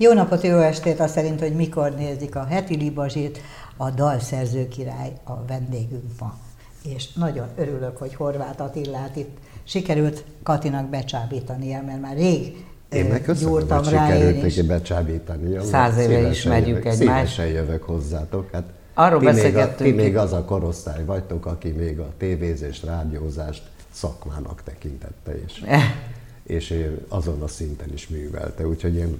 Jó napot, jó estét, azt szerint, hogy mikor nézik a heti libazsit, a dalszerző király a vendégünk ma. És nagyon örülök, hogy Horváth Attillát itt sikerült Katinak becsábítania, mert már rég én meg köszönöm, hogy sikerült neki becsábítani. Száz éve ismerjük egymást. Szívesen jövök hozzátok. Hát Arról ti beszélgettünk. Még a, ti még az a korosztály vagytok, aki még a tévézést, rádiózást szakmának tekintette, és, és azon a szinten is művelte. Úgyhogy én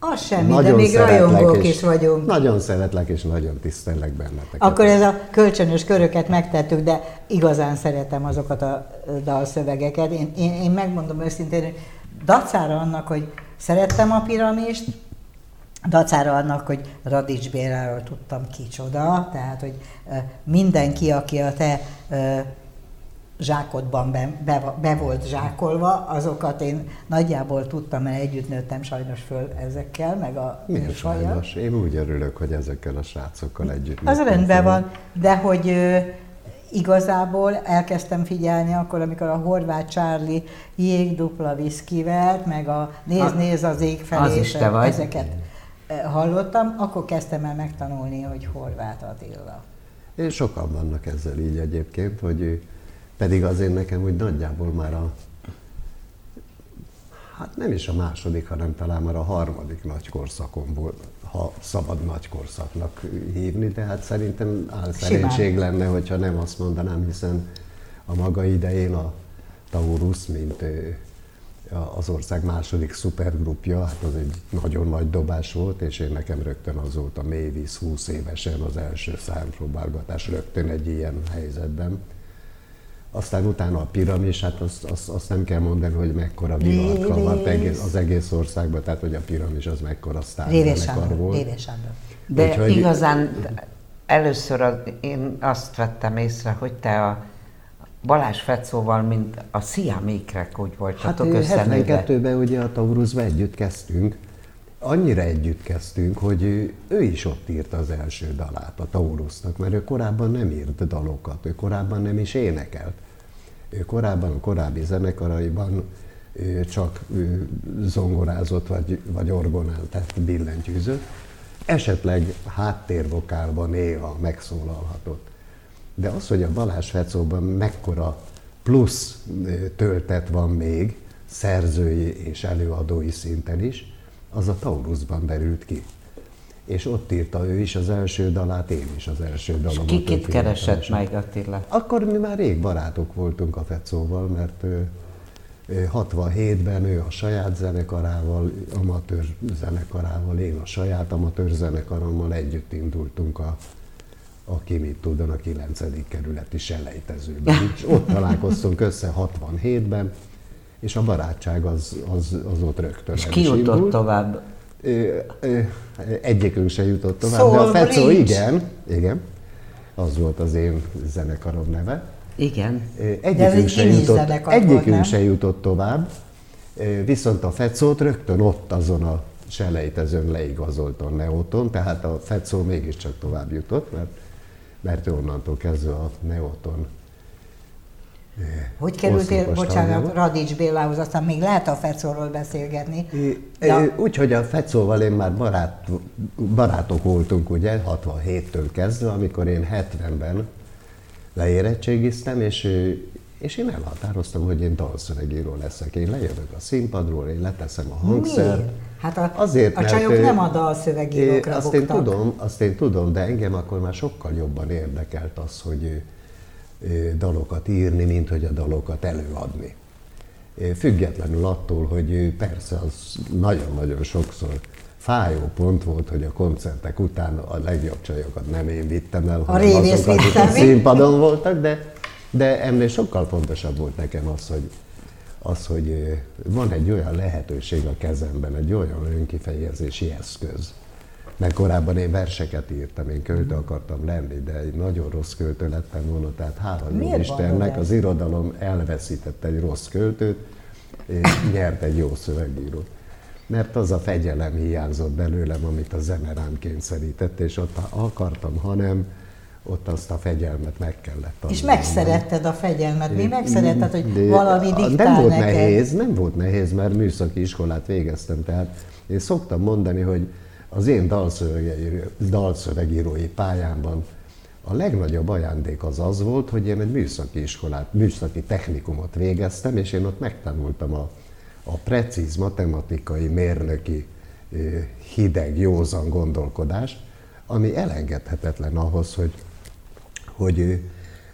az semmi, nagyon de még rajongók is vagyunk. Nagyon szeretlek, és nagyon tisztellek benneteket. Akkor ez a kölcsönös köröket megtettük, de igazán szeretem azokat a dalszövegeket. Én, én, én megmondom őszintén, hogy dacára annak, hogy szerettem a piramist, dacára annak, hogy Radics Béráról tudtam kicsoda, tehát, hogy mindenki, aki a te zsákodban be, be, be volt zsákolva, azokat én nagyjából tudtam, mert együtt nőttem sajnos föl ezekkel, meg a Miért sajnos? Én úgy örülök, hogy ezekkel a srácokkal együtt Az rendben van, de hogy ö, igazából elkezdtem figyelni akkor, amikor a horvát Charlie jég dupla viszkivel, meg a néz, néz az ég felé, az is te vagy. ezeket hallottam, akkor kezdtem el megtanulni, hogy horvát Attila. És sokan vannak ezzel így egyébként, hogy pedig azért nekem úgy nagyjából már a, hát nem is a második, hanem talán már a harmadik nagy korszakom volt, ha szabad nagy korszaknak hívni, de hát szerintem álszerénység lenne, hogyha nem azt mondanám, hiszen a maga idején a Taurus, mint az ország második szupergrupja, hát az egy nagyon nagy dobás volt, és én nekem rögtön azóta mélyvíz 20 évesen az első számpróbálgatás rögtön egy ilyen helyzetben. Aztán utána a piramis, hát azt, azt, azt nem kell mondani, hogy mekkora viharka van az egész országban, tehát hogy a piramis az mekkora sztárzenekar volt. Révés Sándor. De Úgyhogy... igazán először az, én azt vettem észre, hogy te a Balázs Fecóval, mint a Sziamékrek úgy voltatok hát összenőve. 72-ben ugye a Taurusba együtt kezdtünk, annyira együtt kezdtünk, hogy ő, ő is ott írta az első dalát a Taurusnak, mert ő korábban nem írt dalokat, ő korábban nem is énekelt. Ő korábban, a korábbi zenekaraiban ő csak ő zongorázott, vagy, vagy orgonált, tehát billentyűzött. Esetleg háttérvokálban néha megszólalhatott. De az, hogy a Balázs Fecóban mekkora plusz töltet van még, szerzői és előadói szinten is, az a Taurusban derült ki. És ott írta ő is az első dalát, én is az első dalomat. És kikit keresett meg Attila? Akkor mi már rég barátok voltunk a Fecóval, mert 67-ben ő a saját zenekarával, amatőr zenekarával, én a saját amatőr zenekarommal együtt indultunk a, aki mit tudon, a 9. kerületi selejtezőben. És ott találkoztunk össze 67-ben, és a barátság az, az, az ott rögtön És ki jutott tovább? Egyikünk se jutott tovább, szóval de a Fecó igen, igen, az volt az én zenekarom neve. Igen. Egyikünk, se jutott, egyikünk se jutott tovább, viszont a Fecót rögtön ott azon a selejtezőn leigazolt a Neoton, tehát a Fecó mégiscsak tovább jutott, mert, mert onnantól kezdve a Neoton hogy kerültél, bocsánat, Radics Bélához, aztán még lehet a Fecóról beszélgetni. De... Úgy, hogy a Fecóval én már barát, barátok voltunk, ugye, 67-től kezdve, amikor én 70-ben leérettségiztem, és, és én elhatároztam, hogy én dalszövegíró leszek. Én lejövök a színpadról, én leteszem a hangszert. Miért? Hát a, Azért, a csajok mert, nem a dalszövegírókra azt én tudom, azt én tudom, de engem akkor már sokkal jobban érdekelt az, hogy dalokat írni, mint hogy a dalokat előadni. Függetlenül attól, hogy persze az nagyon-nagyon sokszor fájó pont volt, hogy a koncertek után a legjobb csajokat nem én vittem el, a hanem azok, akik a színpadon voltak, de, de ennél sokkal fontosabb volt nekem az, hogy, az, hogy van egy olyan lehetőség a kezemben, egy olyan önkifejezési eszköz, mert korábban én verseket írtam, én költő akartam lenni, de egy nagyon rossz költő lettem volna, tehát hála Istennek az irodalom elveszített egy rossz költőt, és nyert egy jó szövegírót. Mert az a fegyelem hiányzott belőlem, amit a zene rám kényszerített, és ott akartam, hanem ott azt a fegyelmet meg kellett tanulni. És megszeretted a fegyelmet, mi megszeretted, hogy De valami diktál Nem volt neked. nehéz, nem volt nehéz, mert műszaki iskolát végeztem, tehát én szoktam mondani, hogy az én dalszövegíró- dalszövegírói pályámban a legnagyobb ajándék az az volt, hogy én egy műszaki iskolát, műszaki technikumot végeztem, és én ott megtanultam a, a precíz matematikai, mérnöki, hideg, józan gondolkodást, ami elengedhetetlen ahhoz, hogy hogy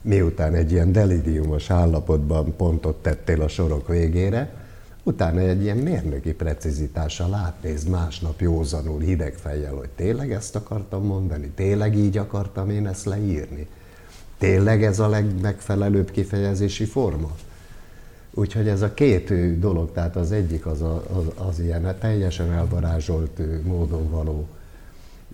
miután egy ilyen delidiumos állapotban pontot tettél a sorok végére, utána egy ilyen mérnöki precizitással átnézd másnap józanul hideg fejjel, hogy tényleg ezt akartam mondani, tényleg így akartam én ezt leírni, tényleg ez a legmegfelelőbb kifejezési forma. Úgyhogy ez a két dolog, tehát az egyik az, a, az, az ilyen teljesen elvarázsolt módon való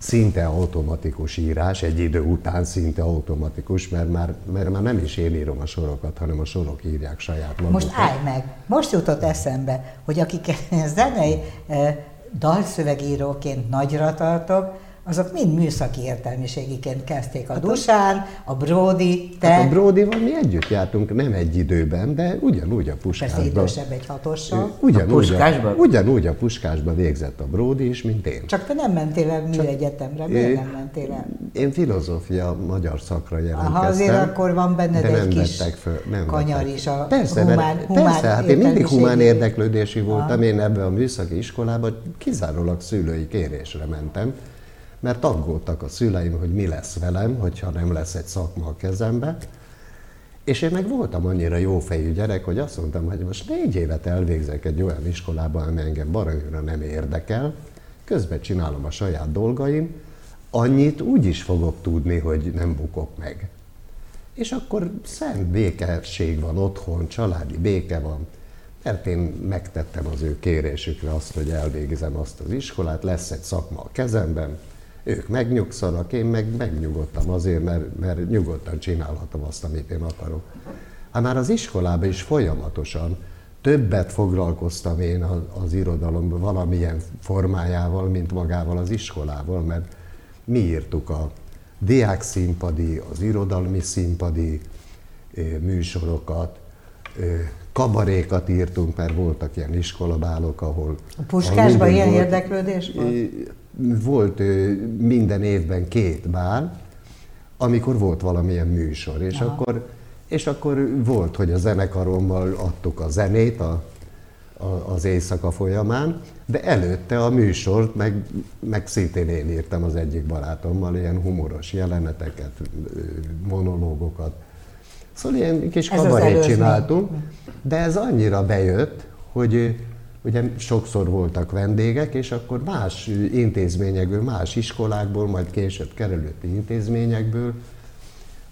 szinte automatikus írás, egy idő után szinte automatikus, mert már, mert már nem is én írom a sorokat, hanem a sorok írják saját magukat. Most állj meg, most jutott eszembe, hogy akik zenei eh, dalszövegíróként nagyra tartok, azok mind műszaki értelmiségiként kezdték. A Dusán, a Brody, te, Hát a Brodyval mi együtt jártunk, nem egy időben, de ugyanúgy a persze puskásban. idősebb egy hatossal. Ugyanúgy A Puskásban? ugyanúgy a puskásban végzett a Brody is, mint én. Csak te nem mentél el műegyetemre, miért nem mentél el? Én filozófia magyar szakra jelentkeztem. Aha, azért akkor van benned egy nem kis föl, nem kanyar is a persze, humán- mert, humán persze, hát én mindig humán érdeklődésű voltam, én ebbe a műszaki iskolába kizárólag szülői kérésre mentem, mert aggódtak a szüleim, hogy mi lesz velem, hogyha nem lesz egy szakma a kezembe. És én meg voltam annyira jófejű gyerek, hogy azt mondtam, hogy most négy évet elvégzek egy olyan iskolában, ami engem baromira nem érdekel, közben csinálom a saját dolgaim, annyit úgy is fogok tudni, hogy nem bukok meg. És akkor szent békesség van otthon, családi béke van, mert én megtettem az ő kérésükre azt, hogy elvégzem azt az iskolát, lesz egy szakma a kezemben, ők megnyugszanak, én meg megnyugodtam azért, mert, mert nyugodtan csinálhatom azt, amit én akarok. Hát már az iskolában is folyamatosan többet foglalkoztam én az, az irodalom valamilyen formájával, mint magával az iskolával, mert mi írtuk a diák színpadi, az irodalmi színpadi műsorokat, kabarékat írtunk, mert voltak ilyen iskolabálok, ahol... A Puskásban ahol ilyen volt- érdeklődés volt? Volt minden évben két bál, amikor volt valamilyen műsor, és akkor, és akkor volt, hogy a zenekarommal adtuk a zenét a, a, az éjszaka folyamán, de előtte a műsort meg, meg szintén én írtam az egyik barátommal, ilyen humoros jeleneteket, monológokat. Szóval ilyen kis kabarét csináltunk, de ez annyira bejött, hogy ugye sokszor voltak vendégek, és akkor más intézményekből, más iskolákból, majd később kerülőtti intézményekből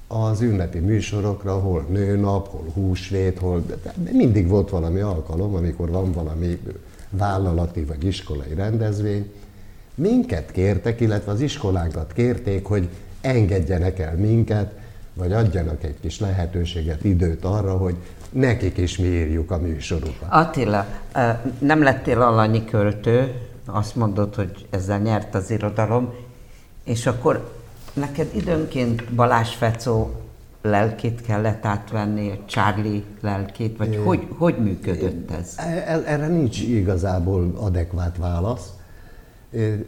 az ünnepi műsorokra, hol nőnap, hol húsvét, hol, de mindig volt valami alkalom, amikor van valami vállalati vagy iskolai rendezvény. Minket kértek, illetve az iskolánkat kérték, hogy engedjenek el minket, vagy adjanak egy kis lehetőséget, időt arra, hogy nekik is mi írjuk a műsorokat. Attila, nem lettél alanyi költő, azt mondod, hogy ezzel nyert az irodalom, és akkor neked időnként Balázs Fecó lelkét kellett átvenni, Charlie lelkét, vagy hogy, hogy működött ez? E- Erre nincs igazából adekvát válasz. É,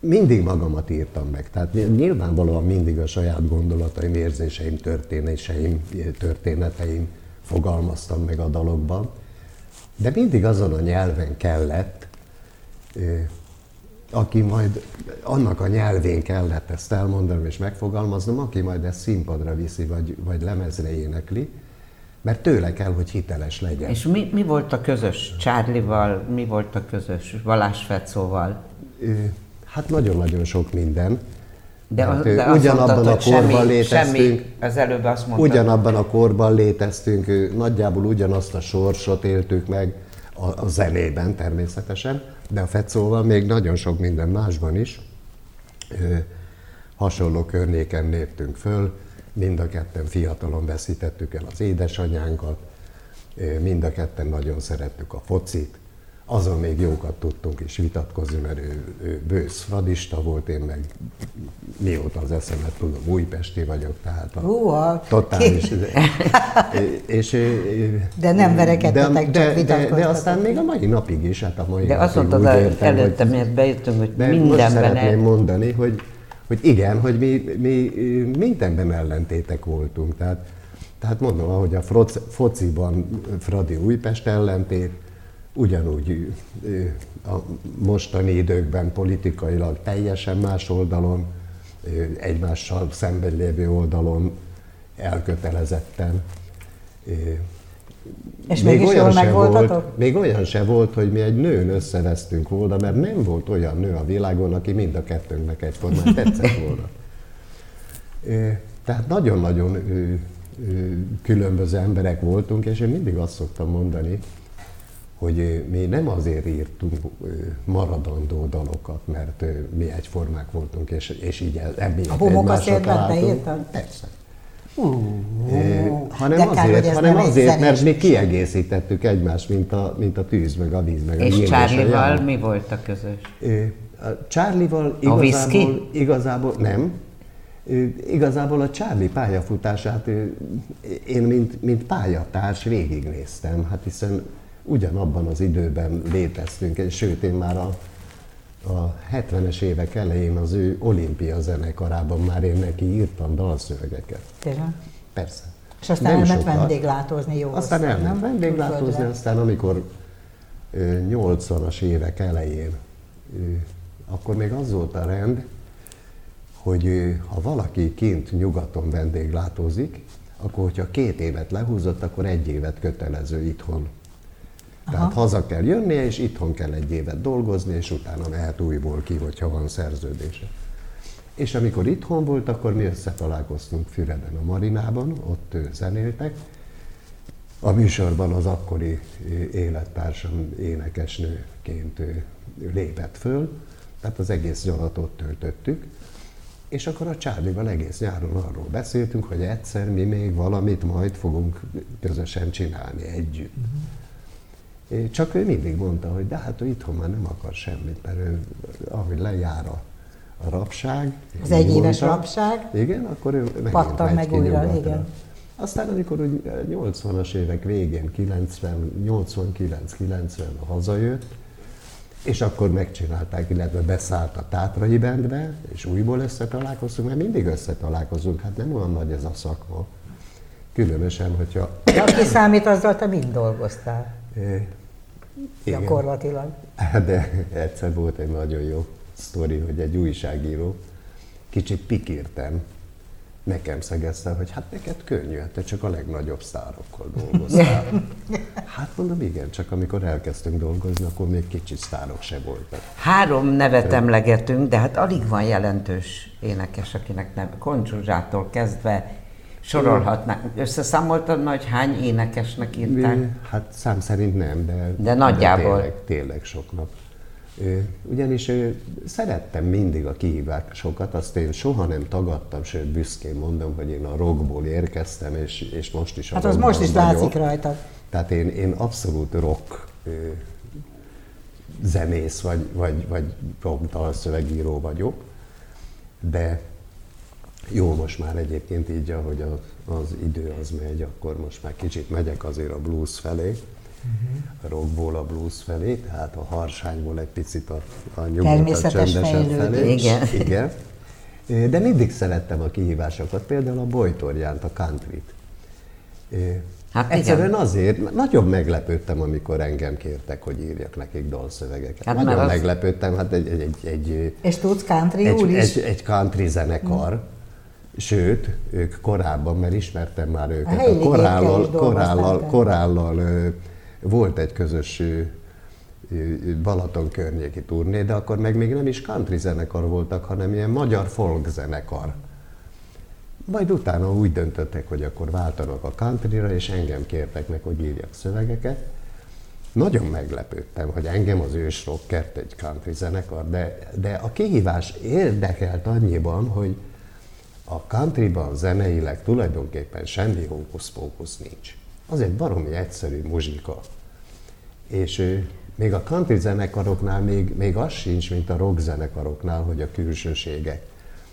Mindig magamat írtam meg, tehát nyilvánvalóan mindig a saját gondolataim, érzéseim, történéseim, történeteim fogalmaztam meg a dalokban, de mindig azon a nyelven kellett, aki majd annak a nyelvén kellett ezt elmondanom és megfogalmaznom, aki majd ezt színpadra viszi, vagy, vagy lemezre énekli, mert tőle kell, hogy hiteles legyen. És mi, mi volt a közös Charlie-val, mi volt a közös Balázs Fecóval? Hát nagyon-nagyon sok minden. De, Hát, de azt ugyanabban mondtad, a hogy semmi, korban léteztünk. semmi, az előbb azt mondtad, Ugyanabban a korban léteztünk, nagyjából ugyanazt a sorsot éltük meg a, a zenében természetesen, de a Fecóval még nagyon sok minden másban is. Ö, hasonló környéken léptünk föl, mind a ketten fiatalon veszítettük el az édesanyánkat, mind a ketten nagyon szerettük a focit, azon még jókat tudtunk is vitatkozni, mert ő, ő bősz fradista volt, én meg mióta az eszemet tudom, újpesti vagyok, tehát a Húha. totális. és, de nem verekedtetek, de, csak de, de, de aztán még a mai napig is, hát a mai De azt mondtad értem, előtte, hogy- miért bejöttünk, hogy de most mindenben szeretném el... mondani, hogy, hogy igen, hogy mi, mi mindenben ellentétek voltunk. Tehát, tehát mondom, ahogy a froc, fociban Fradi Újpest ellentét, ugyanúgy a mostani időkben politikailag teljesen más oldalon, egymással szemben lévő oldalon elkötelezetten. És mégis jól se volt, még olyan se volt, hogy mi egy nőn összevesztünk volna, mert nem volt olyan nő a világon, aki mind a kettőnknek egyformán tetszett volna. Tehát nagyon-nagyon különböző emberek voltunk, és én mindig azt szoktam mondani, hogy mi nem azért írtunk maradandó dalokat, mert mi egyformák voltunk, és, és így emiatt A homok a szélben találtunk. beírtad? Persze. É, hanem de kár, azért, hanem azért mert mi kiegészítettük egymást, mint a, mint a tűz, meg a víz, meg a És Csárlival jár. mi volt a közös? Charlie-val whisky? igazából, igazából nem. Igazából a Charlie pályafutását én, mint, mint pályatárs végignéztem, hát hiszen ugyanabban az időben léteztünk, és sőt én már a, a 70-es évek elején az ő olimpia zenekarában már én neki írtam dalszövegeket. Tényleg? Persze. És aztán Nem elment sokat. vendéglátozni jó Aztán hosszan, elment nem? vendéglátozni, Külföldre. aztán amikor ö, 80-as évek elején, akkor még az volt a rend, hogy ha valaki kint nyugaton vendéglátozik, akkor hogyha két évet lehúzott, akkor egy évet kötelező itthon. Tehát haza kell jönnie, és itthon kell egy évet dolgozni, és utána mehet újból ki, hogyha van szerződése. És amikor itthon volt, akkor mi összetalálkoztunk Füreden a Marinában, ott ő zenéltek. A műsorban az akkori élettársam énekesnőként ő lépett föl, tehát az egész nyarat ott töltöttük. És akkor a Csárlival egész nyáron arról beszéltünk, hogy egyszer mi még valamit majd fogunk közösen csinálni együtt. É, Csak ő mindig mondta, hogy de hát ő itthon már nem akar semmit, mert ő, ahogy lejár a, a rabság. Az egyéves rabság. Igen, akkor ő megint Pattan meg újra, nyugatra. igen. Aztán amikor úgy 80-as évek végén, 90, 89-90 hazajött, és akkor megcsinálták, illetve beszállt a Tátrai Bandbe, és újból összetalálkoztunk, mert mindig összetalálkozunk, hát nem olyan nagy ez a szakma. Különösen, hogyha De aki számít, azzal te mind dolgoztál, igen. gyakorlatilag. De egyszer volt egy nagyon jó sztori, hogy egy újságíró, kicsit pikírtem, nekem szegezte, hogy hát neked könnyű, hát te csak a legnagyobb sztárokkal dolgoztál. Hát mondom, igen, csak amikor elkezdtünk dolgozni, akkor még kicsit sztárok se voltak. Három nevet emlegetünk, de hát alig van jelentős énekes, akinek nem. Koncsuzsától kezdve sorolhatnánk. Összeszámoltad, hogy hány énekesnek írták? Mi- Hát szám szerint nem, de, De nagyjából. tényleg, tényleg soknak. Ugyanis szerettem mindig a kihívásokat, azt én soha nem tagadtam, sőt büszkén mondom, hogy én a rockból érkeztem, és, és most is a Hát az most is vagyok. látszik rajtad. Tehát én, én abszolút rock zenész vagy, vagy, vagy rock dalszövegíró vagyok, de jó, most már egyébként így, ahogy az, az idő az megy, akkor most már kicsit megyek azért a blues felé, a rockból a blues felé, tehát a harsányból egy picit a, a nyugodtabb, csendesebb felé. Igen. Igen. De mindig szerettem a kihívásokat, például a Bojtorjánt, a countryt. Hát Egyszerűen igen. azért, nagyon meglepődtem, amikor engem kértek, hogy írjak nekik dalszövegeket. Hát nagyon az- meglepődtem, hát egy, egy, egy, egy, És tudsz country egy, úr is? egy, egy country zenekar, sőt, ők korábban, mert ismertem már őket, a korállal, korállal, korállal volt egy közös Balaton környéki turné, de akkor meg még nem is country zenekar voltak, hanem ilyen magyar folk zenekar. Majd utána úgy döntöttek, hogy akkor váltanak a countryra, és engem kértek meg, hogy írjak szövegeket. Nagyon meglepődtem, hogy engem az ős rockert egy country zenekar, de, de a kihívás érdekelt annyiban, hogy a countryban zeneileg tulajdonképpen semmi hókusz-pókusz nincs. Az egy baromi egyszerű muzsika. És ö, még a country zenekaroknál még, még az sincs, mint a rock zenekaroknál, hogy a külsőségek.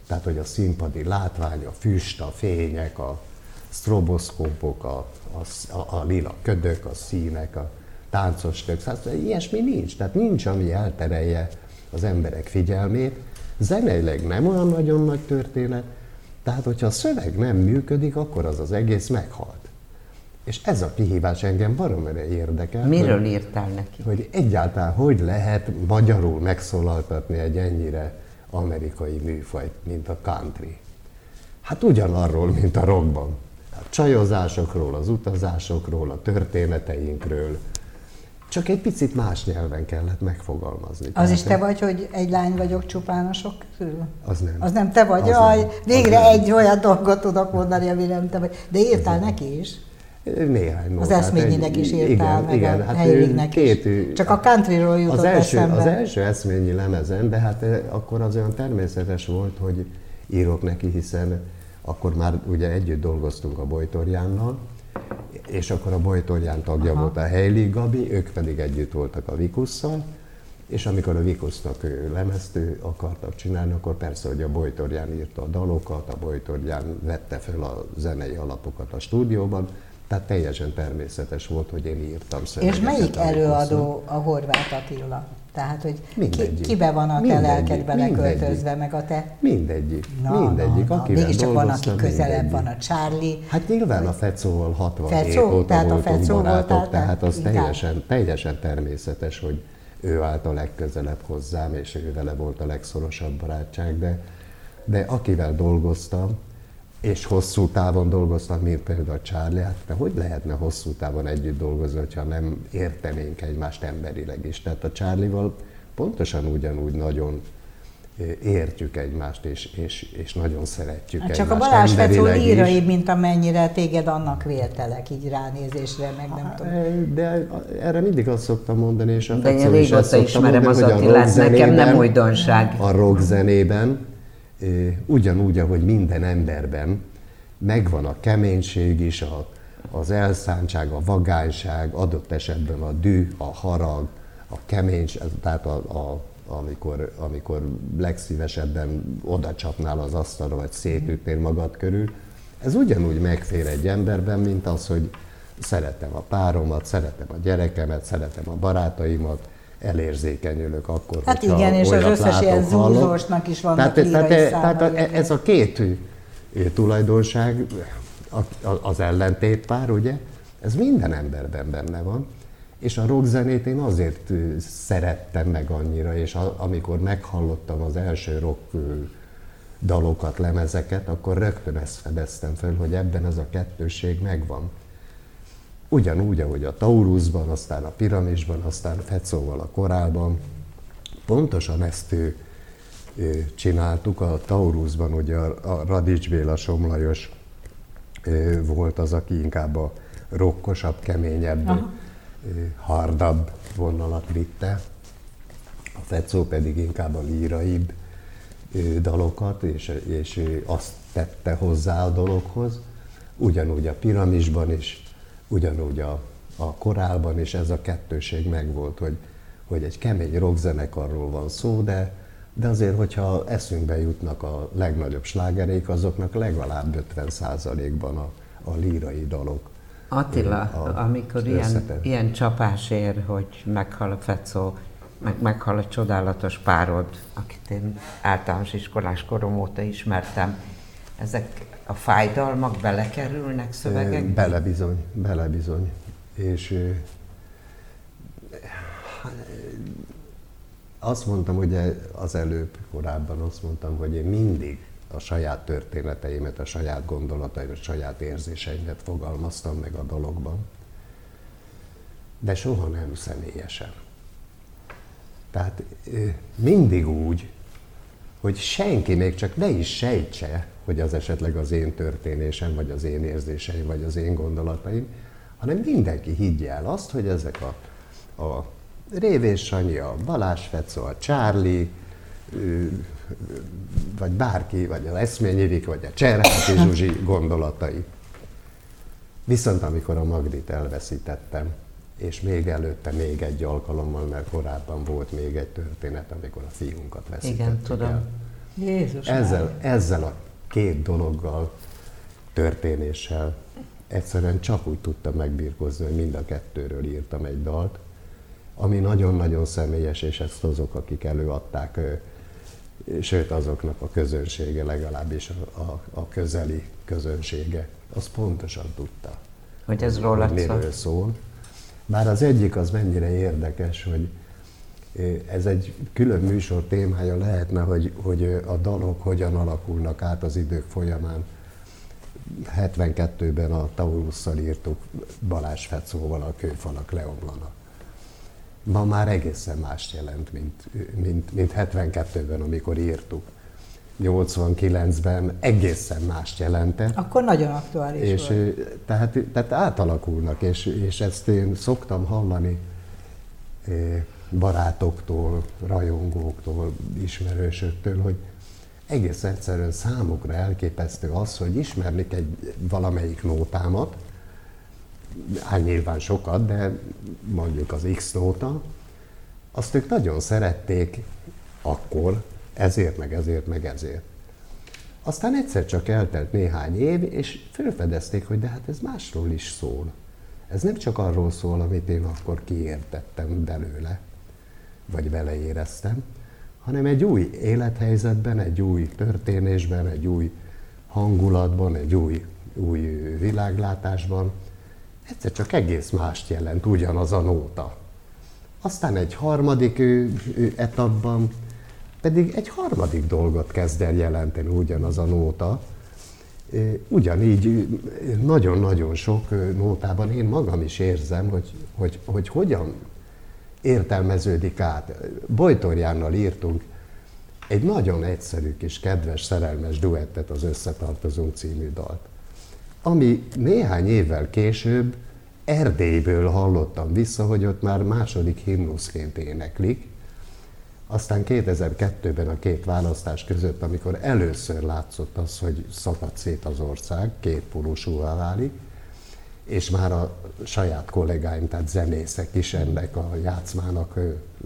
Tehát, hogy a színpadi látvány, a füst, a fények, a stroboszkópok, a, a, a, a lila ködök, a színek, a táncos tök, szóval ilyesmi nincs. Tehát nincs, ami elterelje az emberek figyelmét. Zeneileg nem olyan nagyon nagy történet, tehát hogyha a szöveg nem működik, akkor az az egész meghalt. És ez a kihívás engem baromere érdekel. Miről hogy, írtál neki? Hogy egyáltalán hogy lehet magyarul megszólaltatni egy ennyire amerikai műfajt, mint a country. Hát ugyanarról, mint a rockban. A csajozásokról, az utazásokról, a történeteinkről, csak egy picit más nyelven kellett megfogalmazni. Az is te vagy, hogy egy lány vagyok csupán a sok közül? Az nem. Az nem te vagy? Az Jaj, nem. végre az egy nem. olyan dolgot tudok mondani, ami nem te vagy. De írtál neki is? Néhány nótát. Az eszményinek is írtál, igen, meg igen, a hát helyignek két, is. Csak a countryról jutott az első, eszembe. Az első eszményi lemezen, de hát akkor az olyan természetes volt, hogy írok neki, hiszen akkor már ugye együtt dolgoztunk a Bojtorjánnal, és akkor a Bojtorján tagja Aha. volt a Heili Gabi, ők pedig együtt voltak a Vikusszal, és amikor a Vikusznak lemezt akartak csinálni, akkor persze, hogy a Bojtorján írta a dalokat, a Bojtorján vette fel a zenei alapokat a stúdióban, tehát teljesen természetes volt, hogy én írtam szövegeket. És melyik előadó a Horváth Attila? Tehát, hogy mindegyik. ki, kibe van a te lelked beleköltözve, meg a te... Mindegyik, na, mindegyik. Na, na. Mégiscsak van, aki közelebb mindegyik. van, a Charlie. Hát nyilván a Fecóval 67 Fecó, óta tehát voltunk a Fecó barátok, voltál, tehát az teljesen, teljesen természetes, hogy ő állt a legközelebb hozzám, és ő vele volt a legszorosabb barátság, de, de akivel dolgoztam, és hosszú távon dolgoztak, mint például a Charlie, hát de hogy lehetne hosszú távon együtt dolgozni, ha nem értenénk egymást emberileg is. Tehát a Charlie-val pontosan ugyanúgy nagyon értjük egymást, és, és, és nagyon szeretjük hát Csak a Balázs Fecó lírai, mint amennyire téged annak véltelek, így ránézésre, meg nem tudom. De erre mindig azt szoktam mondani, és a De én régóta ismerem mondani, az Attilát, nekem nem újdonság. A rock zenében ugyanúgy, ahogy minden emberben megvan a keménység is, a, az elszántság, a vagányság, adott esetben a dű, a harag, a keménység, tehát a, a, amikor, amikor legszívesebben oda csapnál az asztalra, vagy szétütnél magad körül. Ez ugyanúgy megfér egy emberben, mint az, hogy szeretem a páromat, szeretem a gyerekemet, szeretem a barátaimat, elérzékenyülök akkor, Hát igen, és az összes ilyen zúzósnak is vannak tehát, tehát, tehát ez a két tulajdonság, az ellentétpár, ugye, ez minden emberben benne van, és a rockzenét én azért szerettem meg annyira, és a, amikor meghallottam az első rock dalokat, lemezeket, akkor rögtön ezt fedeztem fel, hogy ebben ez a kettőség megvan. Ugyanúgy, ahogy a Taurusban, aztán a Piramisban, aztán Fecóval a korában. Pontosan ezt ő, ő, csináltuk. A Taurusban ugye a, a Radics Béla Somlajos ő, volt az, aki inkább a rokkosabb, keményebb, ő, hardabb vonalat vitte. A Fecó pedig inkább a líraibb dalokat, és, és azt tette hozzá a dologhoz. Ugyanúgy a piramisban is ugyanúgy a, a korálban, és ez a kettőség megvolt, hogy, hogy egy kemény rockzenekarról van szó, de, de azért, hogyha eszünkbe jutnak a legnagyobb slágerék, azoknak legalább 50%-ban a, a lírai dalok. Attila, a amikor ilyen, ilyen csapás ér, hogy meghal a Fecó, meg meghal a csodálatos párod, akit én általános iskolás korom óta ismertem, ezek a fájdalmak belekerülnek szövegekbe? Bele bizony, bele bizony. És azt mondtam, hogy az előbb, korábban azt mondtam, hogy én mindig a saját történeteimet, a saját gondolataimat, a saját érzéseimet fogalmaztam meg a dologban. De soha nem személyesen. Tehát mindig úgy, hogy senki még csak ne is sejtse, hogy az esetleg az én történésem, vagy az én érzéseim, vagy az én gondolataim, hanem mindenki higgye el azt, hogy ezek a, a Révés Sanyi, a Balázs Fecó, a Charlie, vagy bárki, vagy az Eszményivik, vagy a Cserháti Zsuzsi gondolatai. Viszont amikor a Magdit elveszítettem, és még előtte még egy alkalommal, mert korábban volt még egy történet, amikor a fiunkat veszítettük Igen, tudom. el. Jézus Ezzel, ezzel a két dologgal, történéssel egyszerűen csak úgy tudtam megbírkozni, hogy mind a kettőről írtam egy dalt, ami nagyon-nagyon személyes, és ezt azok, akik előadták, sőt azoknak a közönsége, legalábbis a, a, a közeli közönsége, az pontosan tudta, Hogy ez hogy szól. miről szól. Bár az egyik az mennyire érdekes, hogy ez egy külön műsor témája lehetne, hogy, hogy a dalok hogyan alakulnak át az idők folyamán. 72-ben a Taurusszal írtuk Balázs Fecóval a kőfalak leomlanak. Ma már egészen mást jelent, mint, mint, mint 72-ben, amikor írtuk. 89-ben egészen mást jelentett. Akkor nagyon aktuális És volt. tehát, tehát átalakulnak, és, és ezt én szoktam hallani barátoktól, rajongóktól, ismerősöktől, hogy egész egyszerűen számukra elképesztő az, hogy ismernik egy valamelyik nótámat, hát nyilván sokat, de mondjuk az X nóta, azt ők nagyon szerették akkor, ezért, meg ezért, meg ezért. Aztán egyszer csak eltelt néhány év, és felfedezték, hogy de hát ez másról is szól. Ez nem csak arról szól, amit én akkor kiértettem belőle, vagy vele éreztem, hanem egy új élethelyzetben, egy új történésben, egy új hangulatban, egy új, új világlátásban egyszer csak egész mást jelent ugyanaz a nóta. Aztán egy harmadik etapban pedig egy harmadik dolgot kezd el jelenteni ugyanaz a nóta. Ugyanígy nagyon-nagyon sok nótában én magam is érzem, hogy, hogy, hogy hogyan értelmeződik át. Bojtorjánnal írtunk egy nagyon egyszerű kis kedves, szerelmes duettet, az Összetartozunk című dalt, ami néhány évvel később Erdélyből hallottam vissza, hogy ott már második himnuszként éneklik, aztán 2002-ben a két választás között, amikor először látszott az, hogy szakad szét az ország, két pólusúvá válik, és már a saját kollégáim, tehát zenészek is ennek a játszmának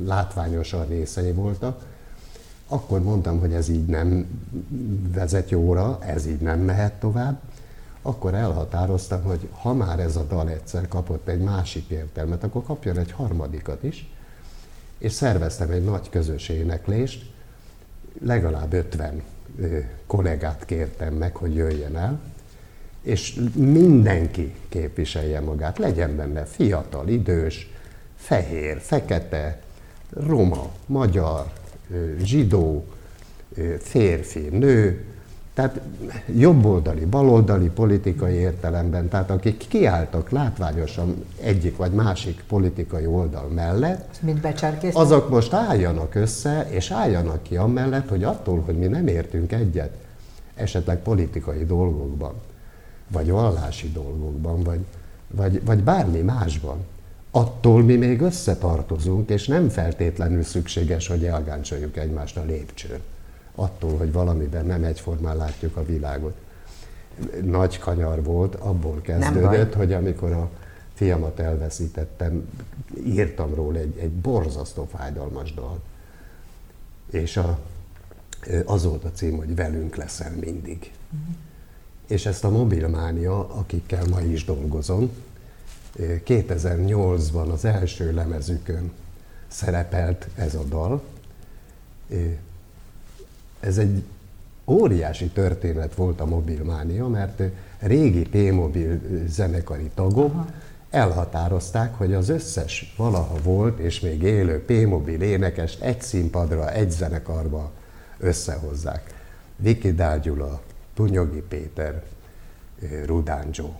látványosan részei voltak, akkor mondtam, hogy ez így nem vezet jóra, ez így nem mehet tovább, akkor elhatároztam, hogy ha már ez a dal egyszer kapott egy másik értelmet, akkor kapjon egy harmadikat is, és szerveztem egy nagy közös éneklést, legalább 50 ö, kollégát kértem meg, hogy jöjjen el, és mindenki képviselje magát, legyen benne fiatal, idős, fehér, fekete, roma, magyar, zsidó, férfi, nő, tehát jobboldali, baloldali politikai értelemben, tehát akik kiálltak látványosan egyik vagy másik politikai oldal mellett, azok most álljanak össze, és álljanak ki amellett, hogy attól, hogy mi nem értünk egyet, esetleg politikai dolgokban, vagy vallási dolgokban, vagy, vagy, vagy bármi másban, attól mi még összetartozunk, és nem feltétlenül szükséges, hogy elgáncsoljuk egymást a lépcsőn. Attól, hogy valamiben nem egyformán látjuk a világot. Nagy kanyar volt, abból kezdődött, hogy amikor a fiamat elveszítettem, írtam róla egy, egy borzasztó fájdalmas dal. És a, az volt a cím, hogy velünk leszel mindig. És ezt a mobilmánia, akikkel ma is dolgozom, 2008-ban az első lemezükön szerepelt ez a dal. Ez egy óriási történet volt a mobilmánia, mert régi P-mobil zenekari tagok Aha. elhatározták, hogy az összes valaha volt és még élő P-mobil énekest egy színpadra, egy zenekarba összehozzák. Viki Dágyula, Tunyogi Péter, Rudán Joe,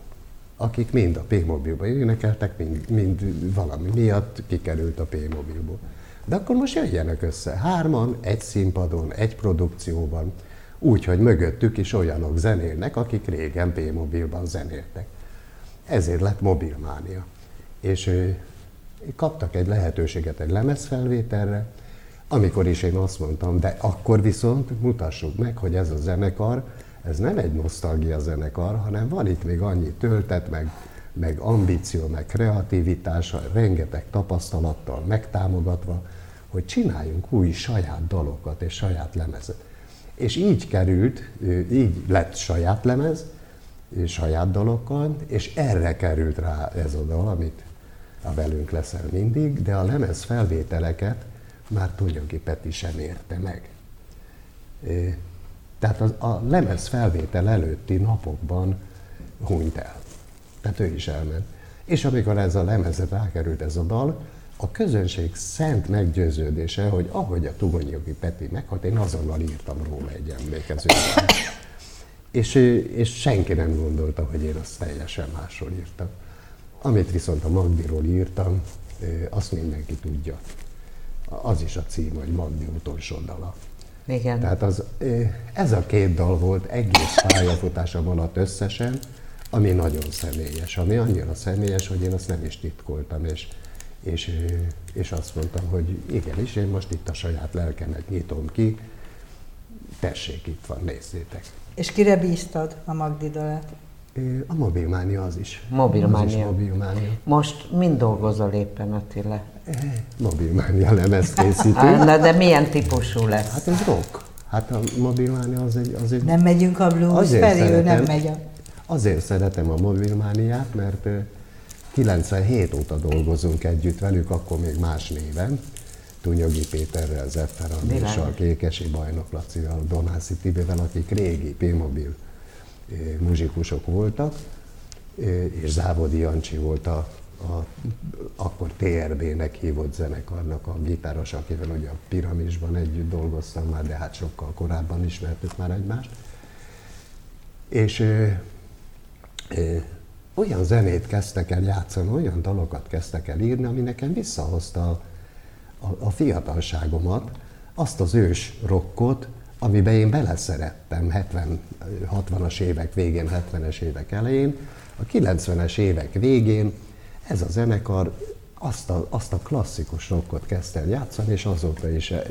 akik mind a P-mobilba énekeltek, mind, mind valami miatt kikerült a P-mobilból. De akkor most jöjjenek össze hárman, egy színpadon, egy produkcióban, úgy, hogy mögöttük is olyanok zenélnek, akik régen P-mobilban zenéltek. Ezért lett mobilmánia. És ő, kaptak egy lehetőséget egy lemezfelvételre, amikor is én azt mondtam, de akkor viszont mutassuk meg, hogy ez a zenekar, ez nem egy nosztalgia zenekar, hanem van itt még annyi töltet, meg meg ambíció, meg kreativitással, rengeteg tapasztalattal megtámogatva, hogy csináljunk új saját dalokat és saját lemezet. És így került, így lett saját lemez, saját dalokkal, és erre került rá ez a dal, amit a velünk leszel mindig, de a lemez felvételeket már Tunyagi Peti sem érte meg. Tehát a, a lemez felvétel előtti napokban hunyt el. Tehát ő is elment. És amikor ez a lemezre rákerült ez a dal, a közönség szent meggyőződése, hogy ahogy a Tugonyogi Peti meghalt, én azonnal írtam róla egy emlékezőt. és, és senki nem gondolta, hogy én azt teljesen másról írtam. Amit viszont a Magdiról írtam, azt mindenki tudja. Az is a cím, hogy Magdi utolsó dala. Igen. Tehát az, ez a két dal volt egész pályafutásom alatt összesen, ami nagyon személyes, ami annyira személyes, hogy én azt nem is titkoltam, és, és, és azt mondtam, hogy igenis, én most itt a saját lelkemet nyitom ki, tessék, itt van, nézzétek. És kire bíztad a Magdi dalát? A mobilmánia az is. Mobilmánia. Az is mobilmánia. Most mind dolgozol éppen Attila? Mobilmánia lemez készítő. Na, de milyen típusú lesz? Hát ez rock. Hát a mobilmánia az egy... Az egy nem megyünk a blues felé, ő nem megy a... Azért szeretem a mobilmániát, mert 97 óta dolgozunk együtt velük, akkor még más néven. Tunyagi Péterrel, Andrással, Kékesi Bajnok Lacival, Donászi Tibével, akik régi P-mobil muzsikusok voltak, és Závodi Jancsi volt a, a akkor TRB-nek hívott zenekarnak a gitáros, akivel ugye a Piramisban együtt dolgoztam már, de hát sokkal korábban ismertük már egymást. És ö, olyan zenét kezdtek el játszani, olyan dalokat kezdtek el írni, ami nekem visszahozta a, a, a fiatalságomat, azt az ős rockot, amiben én beleszerettem 70, 60-as évek végén, 70-es évek elején, a 90-es évek végén ez a zenekar azt a, azt a klasszikus rockot kezdte el játszani, és azóta is e,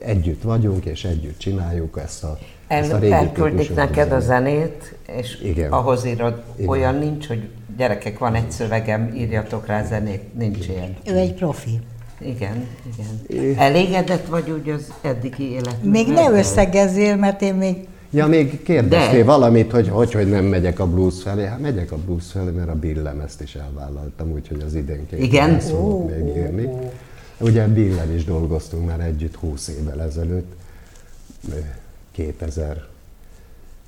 együtt vagyunk, és együtt csináljuk ezt a, el, ezt a régi Elküldik neked a zenét, és Igen. ahhoz írod, Igen. olyan nincs, hogy gyerekek, van egy szövegem, írjatok rá zenét, nincs ilyen. Ő egy profi. Igen, igen. Elégedett vagy úgy az eddigi élet? Még ne összegezzél, mert én még... Ja, még kérdeztél De... valamit, hogy, hogy hogy nem megyek a blues felé. Hát megyek a blues felé, mert a Billem ezt is elvállaltam, úgyhogy az idénként Igen? ezt fogok oh, még írni. Oh, oh. Ugye Billel is dolgoztunk már együtt 20 évvel ezelőtt, 2000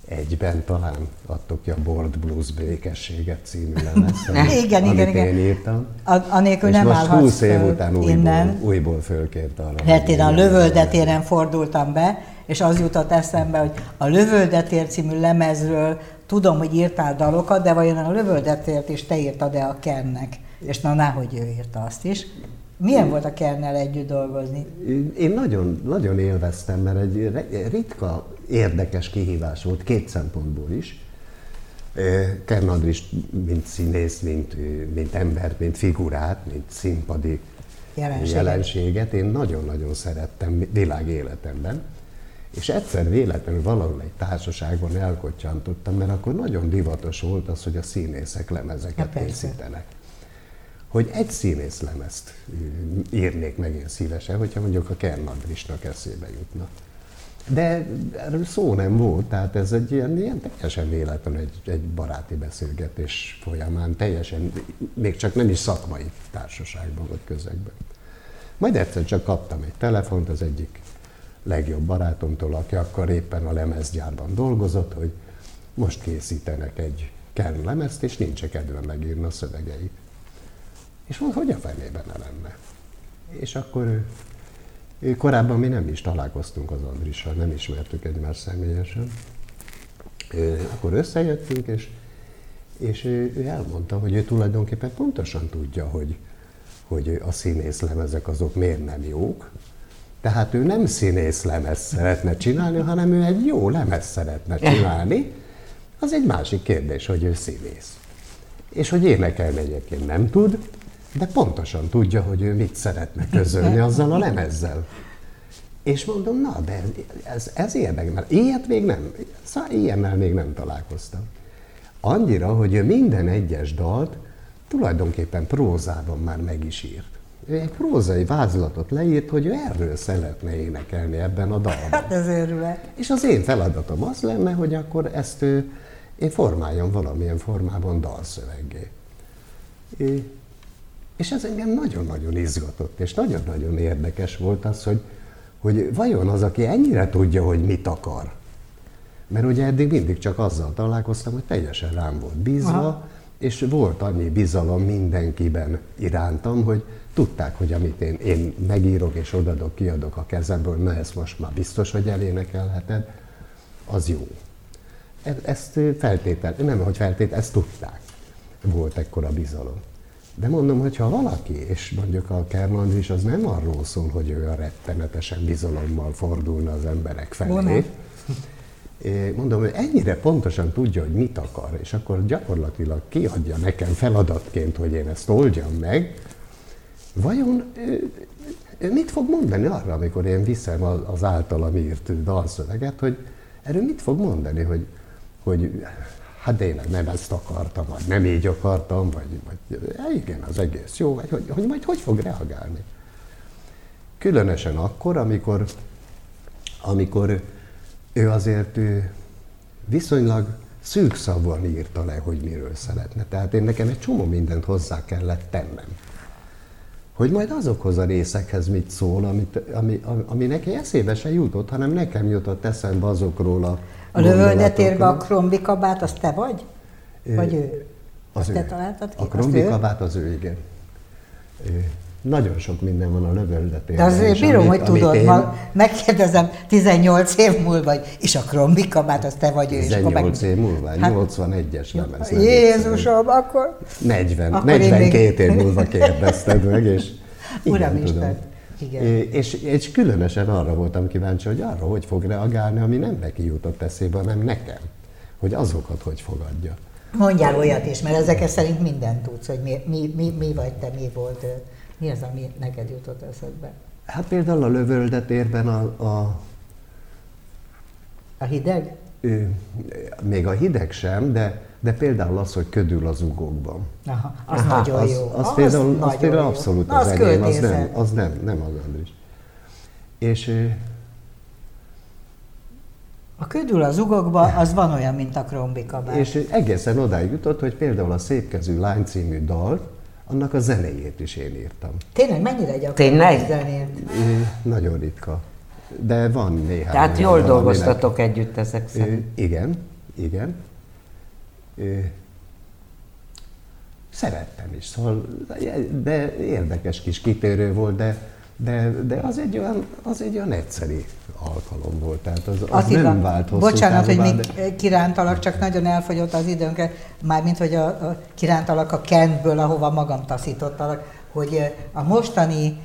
egyben talán adtok ki a Board Blues Békességet című lemezt, igen, amit igen, én írtam. A, anélkül nem most 20 év után újból, innen. újból fölkért arra. Hát én a lövöldetéren fordultam be, és az jutott eszembe, hogy a Lövöldetér című lemezről tudom, hogy írtál dalokat, de vajon a Lövöldetért is te írtad-e a Kennek? És na, náhogy ő írta azt is. Milyen volt a Kernel együtt dolgozni? Én nagyon, nagyon élveztem, mert egy ritka, érdekes kihívás volt két szempontból is. Kern Andris, mint színész, mint, mint embert, mint figurát, mint színpadi jelenséget. jelenséget, én nagyon-nagyon szerettem világ életemben. És egyszer véletlenül valahol egy társaságban elkottyantottam, mert akkor nagyon divatos volt az, hogy a színészek lemezeket ja, készítenek hogy egy színész lemezt írnék meg én szívesen, hogyha mondjuk a Kern Andrisnak eszébe jutna. De erről szó nem volt, tehát ez egy ilyen, ilyen teljesen véletlen egy, egy baráti beszélgetés folyamán, teljesen, még csak nem is szakmai társaságban vagy közegben. Majd egyszer csak kaptam egy telefont az egyik legjobb barátomtól, aki akkor éppen a lemezgyárban dolgozott, hogy most készítenek egy Kern lemezt, és nincs kedve megírni a szövegeit. És mondta, hogy a fenében ne lenne. És akkor ő, ő, korábban mi nem is találkoztunk az Andrissal, nem ismertük egymást személyesen. Ő, akkor összejöttünk, és, és ő, ő elmondta, hogy ő tulajdonképpen pontosan tudja, hogy, hogy a színész lemezek azok miért nem jók. Tehát ő nem színész lemez szeretne csinálni, hanem ő egy jó lemez szeretne csinálni. Az egy másik kérdés, hogy ő színész. És hogy énekelni egyébként nem tud, de pontosan tudja, hogy ő mit szeretne közölni azzal a lemezzel. És mondom, na, de ez, ez érdekel, mert ilyet még nem, szóval ilyennel még nem találkoztam. Annyira, hogy ő minden egyes dalt tulajdonképpen prózában már meg is írt. Ő egy prózai vázlatot leírt, hogy ő erről szeretne énekelni ebben a dalban. Hát ez őrület. És az én feladatom az lenne, hogy akkor ezt ő, én formáljam valamilyen formában dalszöveggé. É, és ez engem nagyon-nagyon izgatott, és nagyon-nagyon érdekes volt az, hogy, hogy vajon az, aki ennyire tudja, hogy mit akar. Mert ugye eddig mindig csak azzal találkoztam, hogy teljesen rám volt bízva, Aha. és volt annyi bizalom mindenkiben irántam, hogy tudták, hogy amit én, én megírok és odadok, kiadok a kezemből, na ezt most már biztos, hogy elénekelheted, az jó. E-, ezt feltétel, nem, hogy feltétel, ezt tudták. Volt ekkora bizalom. De mondom, hogy ha valaki, és mondjuk a Kermand is, az nem arról szól, hogy ő a rettenetesen bizalommal fordulna az emberek felé. Mondom, hogy ennyire pontosan tudja, hogy mit akar, és akkor gyakorlatilag kiadja nekem feladatként, hogy én ezt oldjam meg, vajon ő mit fog mondani arra, amikor én viszem az általam írt dalszöveget, hogy erről mit fog mondani, hogy, hogy hát tényleg nem ezt akartam, vagy nem így akartam, vagy, vagy igen, az egész jó, vagy hogy, hogy majd hogy fog reagálni. Különösen akkor, amikor, amikor ő azért ő viszonylag szűkszavúan írta le, hogy miről szeretne. Tehát én nekem egy csomó mindent hozzá kellett tennem. Hogy majd azokhoz a részekhez mit szól, amit, ami, ami neki eszébe se jutott, hanem nekem jutott eszembe azokról a A lövöldetérbe a krombikabát, az te vagy? Vagy ő? Az Azt ő. te találtad ki? A krombikabát az ő, igen. Nagyon sok minden van a lövöldetében. De azért bírom, hogy tudod, én... ma megkérdezem 18 év múlva, vagy, és a krombikabát, az te vagy ő. 18 meg... év múlva, hát, 81-es lemez. Jézusom, akkor... 40, akkor 42 még... év múlva kérdezted meg, és igen, tudom. Igen. És, és különösen arra voltam kíváncsi, hogy arra hogy fog reagálni, ami nem neki jutott eszébe, hanem nekem. Hogy azokat hogy fogadja. Mondjál olyat is, mert ezeket szerint mindent tudsz, hogy mi, mi, mi, mi vagy te, mi volt, mi az, ami neked jutott eszedbe. Hát például a lövöldetérben a, a a hideg? Még a hideg sem, de, de például az, hogy ködül az ugókban. Aha, az Aha, nagyon az, jó. Az, az, például, az például jó. abszolút Na, az, az enyém, az nem, az nem, nem az Andris. És a ködül az ugokba, az van olyan, mint a krombikabát. És egészen odáig jutott, hogy például a Szépkezű lány című dal, annak a zenéjét is én írtam. Tényleg mennyire gyakran Tényleg? zenét? Nagyon ritka. De van néhány. Tehát jól dolgoztatok aminek... együtt ezek szerint. Igen, igen. Szerettem is, szóval, de érdekes kis kitérő volt, de, de, de az, egy olyan, az egy olyan egyszerű alkalom volt, tehát az, az Attila, nem vált hosszú Bocsánat, hogy még de... kirántalak, csak nagyon elfogyott az időnkre, mármint, hogy a, a kirántalak a Kentből, ahova magam taszítottalak, hogy a mostani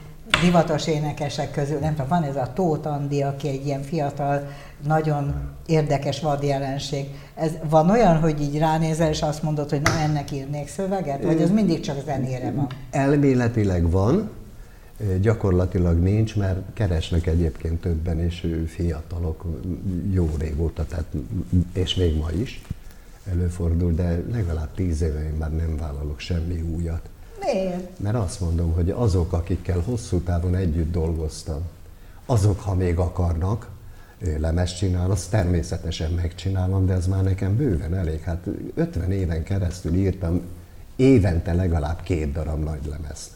divatos énekesek közül, nem tudom, van ez a Tóth Andi, aki egy ilyen fiatal, nagyon érdekes vadjelenség. Ez, van olyan, hogy így ránézel, és azt mondod, hogy na ennek írnék szöveget, vagy az mindig csak zenére van? Elméletileg van, gyakorlatilag nincs, mert keresnek egyébként többen, és fiatalok jó régóta, tehát, és még ma is előfordul, de legalább tíz éve én már nem vállalok semmi újat. Miért? Mert azt mondom, hogy azok, akikkel hosszú távon együtt dolgoztam, azok, ha még akarnak, lemezt csinál, azt természetesen megcsinálom, de ez már nekem bőven elég. Hát 50 éven keresztül írtam évente legalább két darab nagy lemez.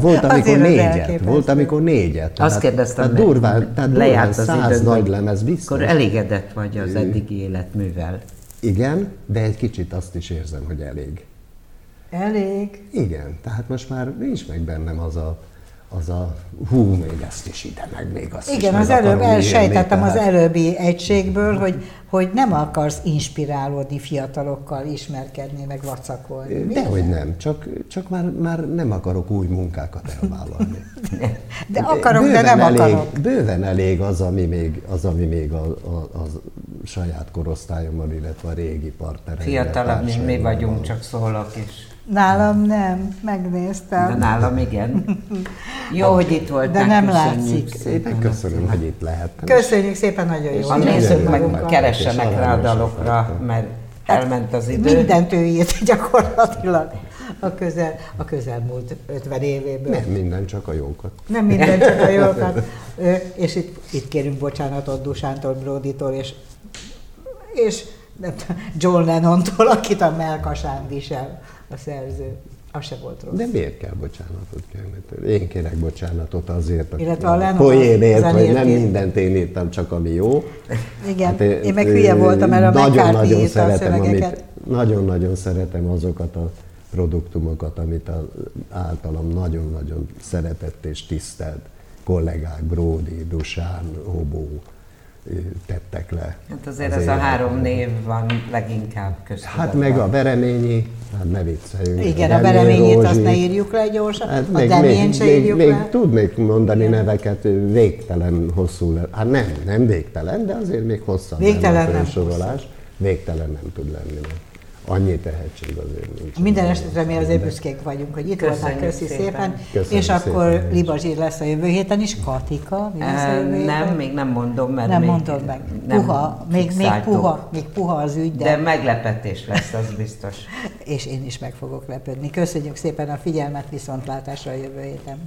Volt, amikor négyet. Volt, amikor négyet. Tehát, Azt kérdeztem, tehát durván, tehát durván száz nagy lemez biztos. Akkor elégedett vagy az eddigi életművel. Igen, de egy kicsit azt is érzem, hogy elég. Elég? Igen, tehát most már nincs meg bennem az a, az a hú, még ezt is ide, meg még azt Igen, is az előbb elsejtettem az előbbi egységből, hogy, hogy nem akarsz inspirálódni fiatalokkal, ismerkedni, meg vacakolni. Dehogy nem, csak, csak már, már nem akarok új munkákat elvállalni. de akarok, bőven de nem elég, akarok. Bőven elég az, ami még, az, ami még a, a, a saját korosztályommal, illetve a régi partnereimmel. Fiatalabb, mint mi vagyunk, csak szólok is. Nálam nem, megnéztem. De nálam igen. Jó, hogy itt voltál. De nem látszik. Szépen köszönöm, hogy itt lehettem. Köszönjük szépen, nagyon jó. A nézők meg keressenek rá a dalokra, mert elment az idő. Mindent ő írt gyakorlatilag. a, közel, a közelmúlt 50 évéből. Nem minden, csak a jókat. Nem minden, csak a jókat. És itt, itt kérünk bocsánatot Dusántól, Broditól, és, és John Lennontól, akit a melkasán visel a szerző. Az se volt rossz. De miért kell bocsánatot kérni? Én kérek bocsánatot azért, Illetve a a poénért, hogy nem mindent én írtam, csak ami jó. Igen, Hát, én meg ö, hülye voltam, mert a nagyon-nagyon a szeretem, szövegeket. amit, nagyon-nagyon szeretem azokat a produktumokat, amit a, általam nagyon-nagyon szeretett és tisztelt kollégák, Bródi, Dusán, Hobó tettek le. Hát azért az ez a három név van leginkább köztudatban. Hát meg a Bereményi, hát ne vicceljünk. Igen, a Demél bereményét azt Rózsi. ne írjuk le gyorsan, Hát a még, még, se még, írjuk még le. tudnék mondani Igen. neveket, végtelen hosszú le. Hát nem, nem végtelen, de azért még hosszabb Végtelen lenne a nem. Végtelen nem tud lenni, mert annyi tehetség azért nincs. Minden esetre mi azért büszkék vagyunk, hogy itt Köszönjük voltál, köszi szépen. szépen. Köszönjük és akkor szépen. Liba Zsír lesz a jövő héten is, Katika, mi lesz a Ö, jövő héten? Nem, még nem mondom, mert nem még mondod meg. nem Puha, még, még puha, még puha az ügy, de, De meglepetés lesz, az biztos. és én is meg fogok lepődni. Köszönjük szépen a figyelmet, viszontlátásra a jövő héten.